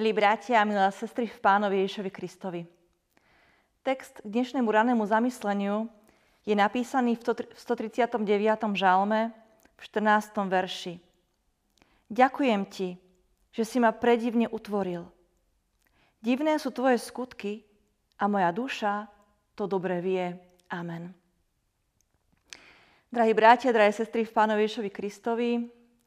Milí bratia a milé sestry v Pánovi Ježišovi Kristovi. Text k dnešnému ranému zamysleniu je napísaný v 139. žalme v 14. verši. Ďakujem ti, že si ma predivne utvoril. Divné sú tvoje skutky a moja duša to dobre vie. Amen. Drahí bratia, drahé sestry v Pánovi Ježišovi Kristovi,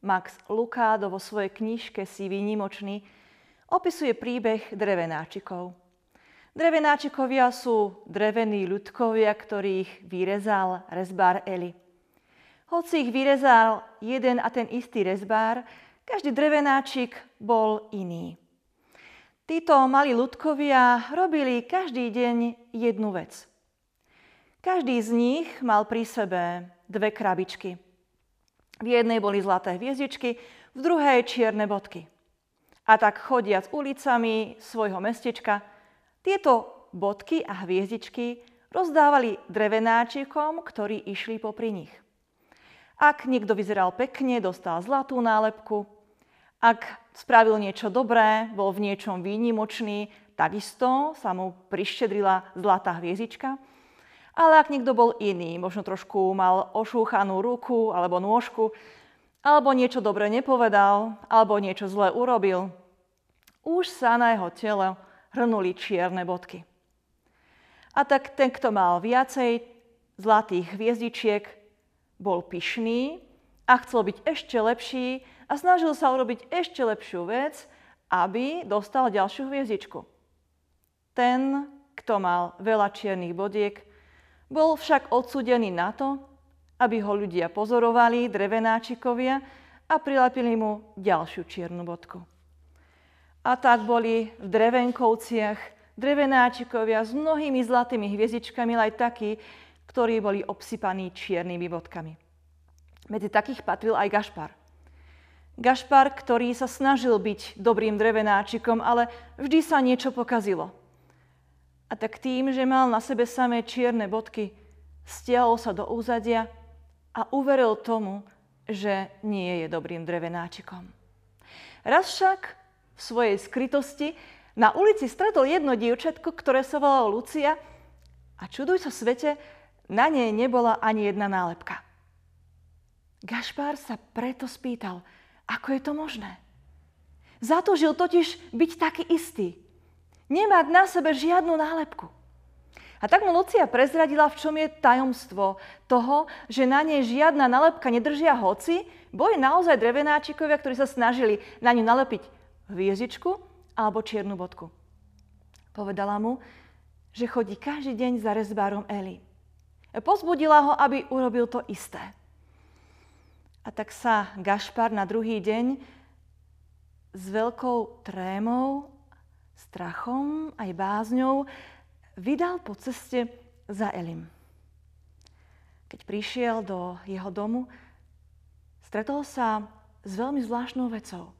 Max Lukádo vo svojej knižke Si výnimočný opisuje príbeh drevenáčikov. Drevenáčikovia sú drevení ľudkovia, ktorých vyrezal rezbár Eli. Hoci ich vyrezal jeden a ten istý rezbár, každý drevenáčik bol iný. Títo malí ľudkovia robili každý deň jednu vec. Každý z nich mal pri sebe dve krabičky. V jednej boli zlaté hviezdičky, v druhej čierne bodky. A tak chodiac ulicami svojho mestečka, tieto bodky a hviezdičky rozdávali drevenáčikom, ktorí išli popri nich. Ak niekto vyzeral pekne, dostal zlatú nálepku. Ak spravil niečo dobré, bol v niečom výnimočný, takisto sa mu prištedrila zlatá hviezdička. Ale ak niekto bol iný, možno trošku mal ošúchanú ruku alebo nôžku, alebo niečo dobre nepovedal, alebo niečo zlé urobil, už sa na jeho tele hrnuli čierne bodky. A tak ten, kto mal viacej zlatých hviezdičiek, bol pyšný a chcel byť ešte lepší a snažil sa urobiť ešte lepšiu vec, aby dostal ďalšiu hviezdičku. Ten, kto mal veľa čiernych bodiek, bol však odsúdený na to, aby ho ľudia pozorovali, drevenáčikovia, a prilepili mu ďalšiu čiernu bodku. A tak boli v Drevenkovciach drevenáčikovia s mnohými zlatými hviezdičkami, ale aj takí, ktorí boli obsypaní čiernymi bodkami. Medzi takých patril aj Gašpar. Gašpar, ktorý sa snažil byť dobrým drevenáčikom, ale vždy sa niečo pokazilo. A tak tým, že mal na sebe samé čierne bodky, stiahol sa do úzadia a uveril tomu, že nie je dobrým drevenáčikom. Raz však v svojej skrytosti na ulici stretol jedno dievčatko, ktoré sa volalo Lucia a čuduj sa svete, na nej nebola ani jedna nálepka. Gašpár sa preto spýtal, ako je to možné. Zatúžil totiž byť taký istý. Nemať na sebe žiadnu nálepku. A tak mu Lucia prezradila, v čom je tajomstvo toho, že na nej žiadna nalepka nedržia hoci, boli naozaj drevenáčikovia, ktorí sa snažili na ňu nalepiť hviezdičku alebo čiernu bodku. Povedala mu, že chodí každý deň za rezbárom Eli. Pozbudila ho, aby urobil to isté. A tak sa Gašpar na druhý deň s veľkou trémou, strachom aj bázňou vydal po ceste za Elim. Keď prišiel do jeho domu, stretol sa s veľmi zvláštnou vecou.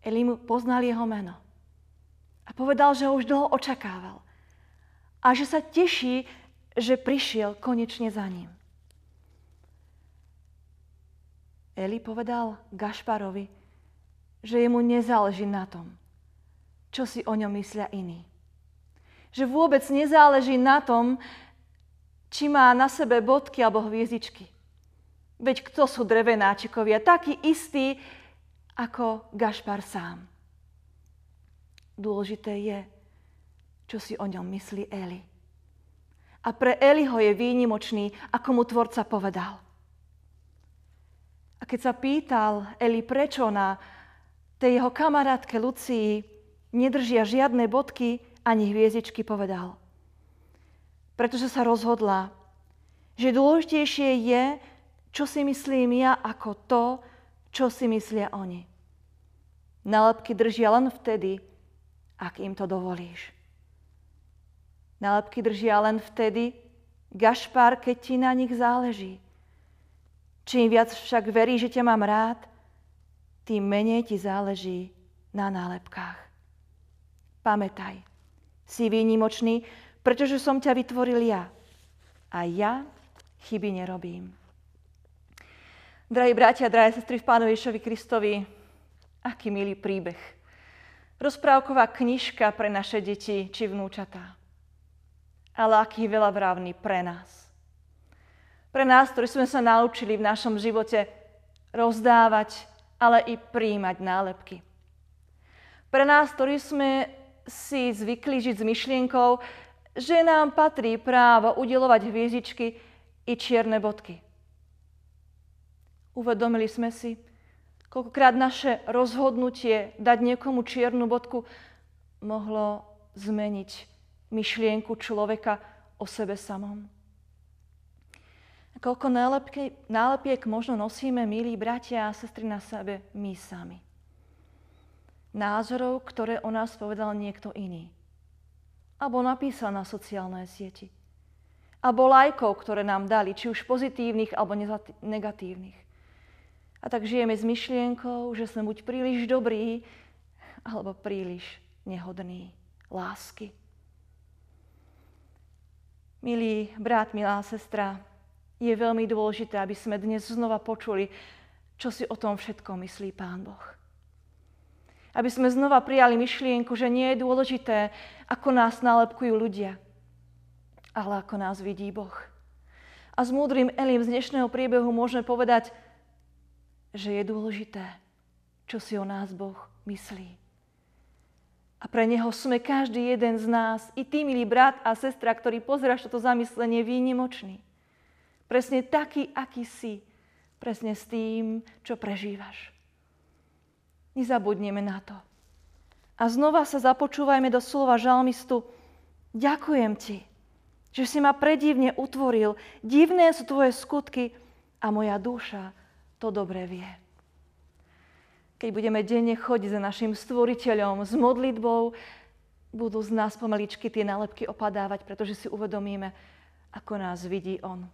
Elim poznal jeho meno a povedal, že ho už dlho očakával a že sa teší, že prišiel konečne za ním. Eli povedal Gašparovi, že jemu nezáleží na tom, čo si o ňom myslia iní že vôbec nezáleží na tom, či má na sebe bodky alebo hviezdičky. Veď kto sú drevenáčikovia? Taký istý ako Gašpar sám. Dôležité je, čo si o ňom myslí Eli. A pre Eliho je výnimočný, ako mu tvorca povedal. A keď sa pýtal Eli, prečo na tej jeho kamarátke Lucii nedržia žiadne bodky, ani hviezdičky povedal. Pretože sa rozhodla, že dôležitejšie je, čo si myslím ja, ako to, čo si myslia oni. Nálepky držia len vtedy, ak im to dovolíš. Nálepky držia len vtedy, Gašpar, keď ti na nich záleží. Čím viac však verí, že ťa mám rád, tým menej ti záleží na nálepkách. Pamätaj, si výnimočný, pretože som ťa vytvoril ja. A ja chyby nerobím. Drahí bratia, drahé sestry v Pánovi Ježovi Kristovi, aký milý príbeh rozprávková knižka pre naše deti či vnúčatá. Ale aký veľa vrávny pre nás. Pre nás, ktorí sme sa naučili v našom živote rozdávať, ale i príjmať nálepky. Pre nás, ktorí sme si zvykli žiť s myšlienkou, že nám patrí právo udelovať hviezdičky i čierne bodky. Uvedomili sme si, koľkokrát naše rozhodnutie dať niekomu čiernu bodku mohlo zmeniť myšlienku človeka o sebe samom. Koľko nálepiek, možno nosíme, milí bratia a sestry, na sebe my sami. Názorov, ktoré o nás povedal niekto iný. Alebo napísal na sociálne sieti alebo lajkov, ktoré nám dali, či už pozitívnych alebo negatívnych. A tak žijeme s myšlienkou, že sme buď príliš dobrí, alebo príliš nehodní lásky. Milý brat, milá sestra, je veľmi dôležité, aby sme dnes znova počuli, čo si o tom všetko myslí Pán Boh. Aby sme znova prijali myšlienku, že nie je dôležité, ako nás nálepkujú ľudia, ale ako nás vidí Boh. A s múdrym Elim z dnešného priebehu môžeme povedať, že je dôležité, čo si o nás Boh myslí. A pre Neho sme každý jeden z nás, i ty, milý brat a sestra, ktorý pozráš toto zamyslenie, výnimočný. Presne taký, aký si. Presne s tým, čo prežívaš. Nezabudneme na to. A znova sa započúvajme do slova žalmistu. Ďakujem ti, že si ma predivne utvoril. Divné sú tvoje skutky a moja duša to dobre vie. Keď budeme denne chodiť za našim stvoriteľom s modlitbou, budú z nás pomaličky tie nálepky opadávať, pretože si uvedomíme, ako nás vidí On.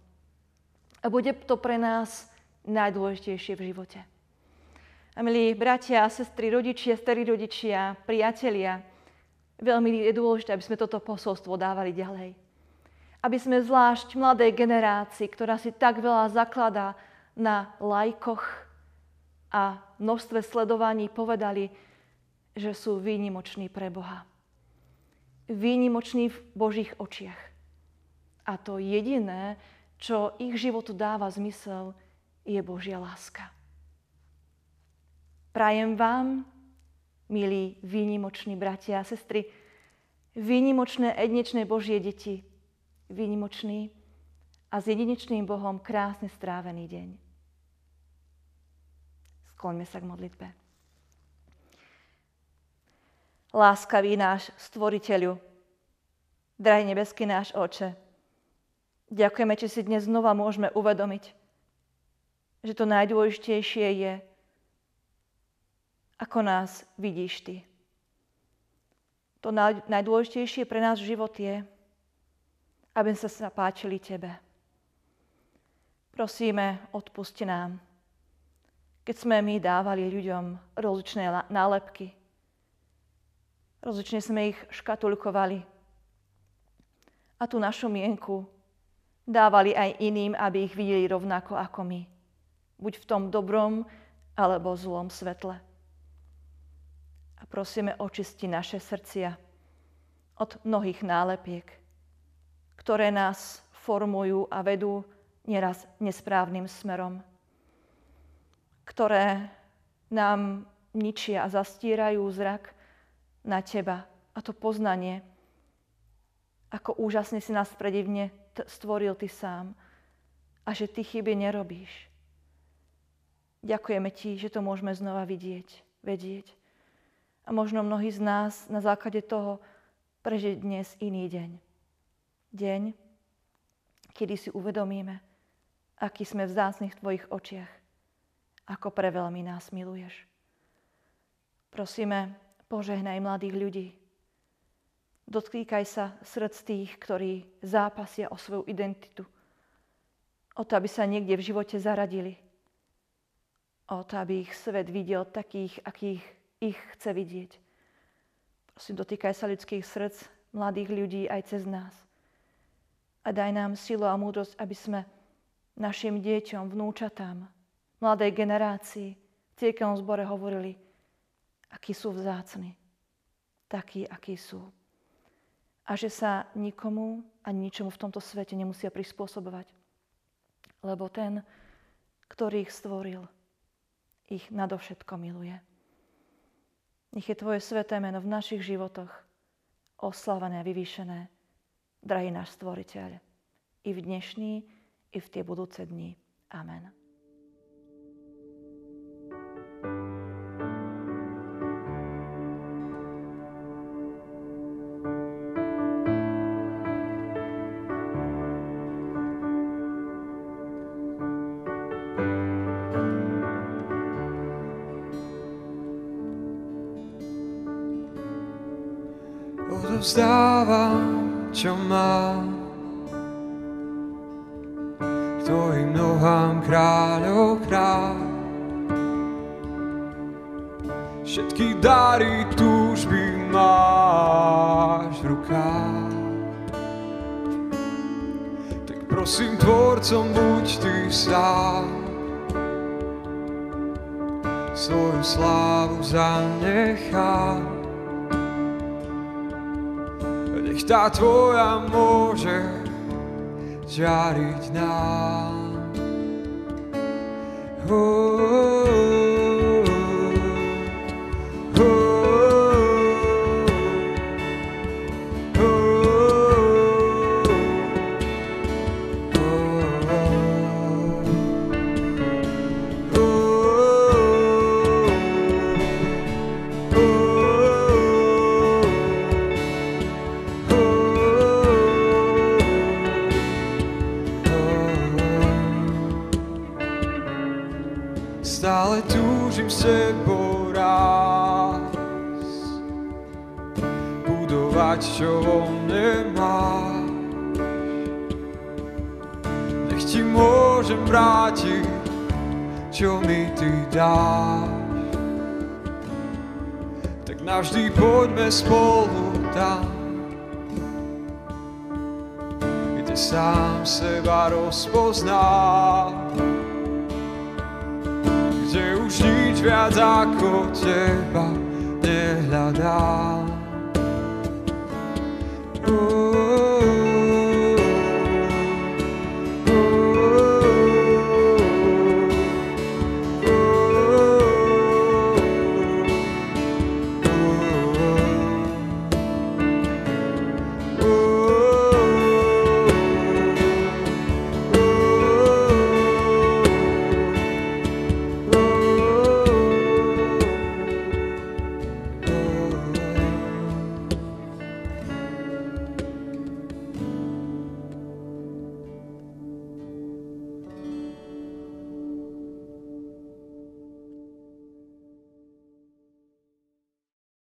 A bude to pre nás najdôležitejšie v živote. A milí bratia sestry, rodičia, starí rodičia, priatelia, veľmi je dôležité, aby sme toto posolstvo dávali ďalej aby sme zvlášť mladej generácii, ktorá si tak veľa zakladá na lajkoch a množstve sledovaní, povedali, že sú výnimoční pre Boha. Výnimoční v Božích očiach. A to jediné, čo ich životu dáva zmysel, je Božia láska. Prajem vám, milí výnimoční bratia a sestry, výnimočné ednečné Božie deti, výnimočný a s jedinečným Bohom krásne strávený deň. Skloňme sa k modlitbe. Láskavý náš stvoriteľu, drahý nebeský náš oče, ďakujeme, či si dnes znova môžeme uvedomiť, že to najdôležitejšie je, ako nás vidíš Ty. To najdôležitejšie pre nás život je, aby sa sa páčili Tebe. Prosíme, odpusti nám, keď sme my dávali ľuďom rozličné nálepky. Rozlične sme ich škatulkovali. A tú našu mienku dávali aj iným, aby ich videli rovnako ako my. Buď v tom dobrom, alebo zlom svetle. A prosíme, očisti naše srdcia od mnohých nálepiek, ktoré nás formujú a vedú nieraz nesprávnym smerom, ktoré nám ničia a zastírajú zrak na teba a to poznanie, ako úžasne si nás predivne stvoril ty sám a že ty chyby nerobíš. Ďakujeme ti, že to môžeme znova vidieť, vedieť. A možno mnohí z nás na základe toho prežiť dnes iný deň deň, kedy si uvedomíme, aký sme vzácnych v Tvojich očiach, ako pre veľmi nás miluješ. Prosíme, požehnaj mladých ľudí. Dotkýkaj sa srdc tých, ktorí zápasia o svoju identitu. O to, aby sa niekde v živote zaradili. O to, aby ich svet videl takých, akých ich chce vidieť. Prosím, dotýkaj sa ľudských srdc mladých ľudí aj cez nás a daj nám silu a múdrosť, aby sme našim deťom, vnúčatám, mladej generácii v cirkevnom zbore hovorili, akí sú vzácni, takí, akí sú. A že sa nikomu ani ničomu v tomto svete nemusia prispôsobovať. Lebo ten, ktorý ich stvoril, ich nadovšetko miluje. Nech je Tvoje sveté meno v našich životoch oslávané a vyvýšené, drahý náš stvoriteľ, i v dnešný, i v tie budúce dni. Amen. Odovzdávam, čo mám. K tvojim nohám kráľov kráľ. Všetky dary túžby máš v rukách. Tak prosím, tvorcom buď ty sám. Svoju slávu zanechám. Tá tvoja môže žiariť nám. Oh, oh, dať, čo vo mne máš. Nech ti môžem vrátiť, čo mi ty dáš. Tak navždy poďme spolu tam, kde sám seba rozpozná. Kde už nič viac ako teba nehľadám.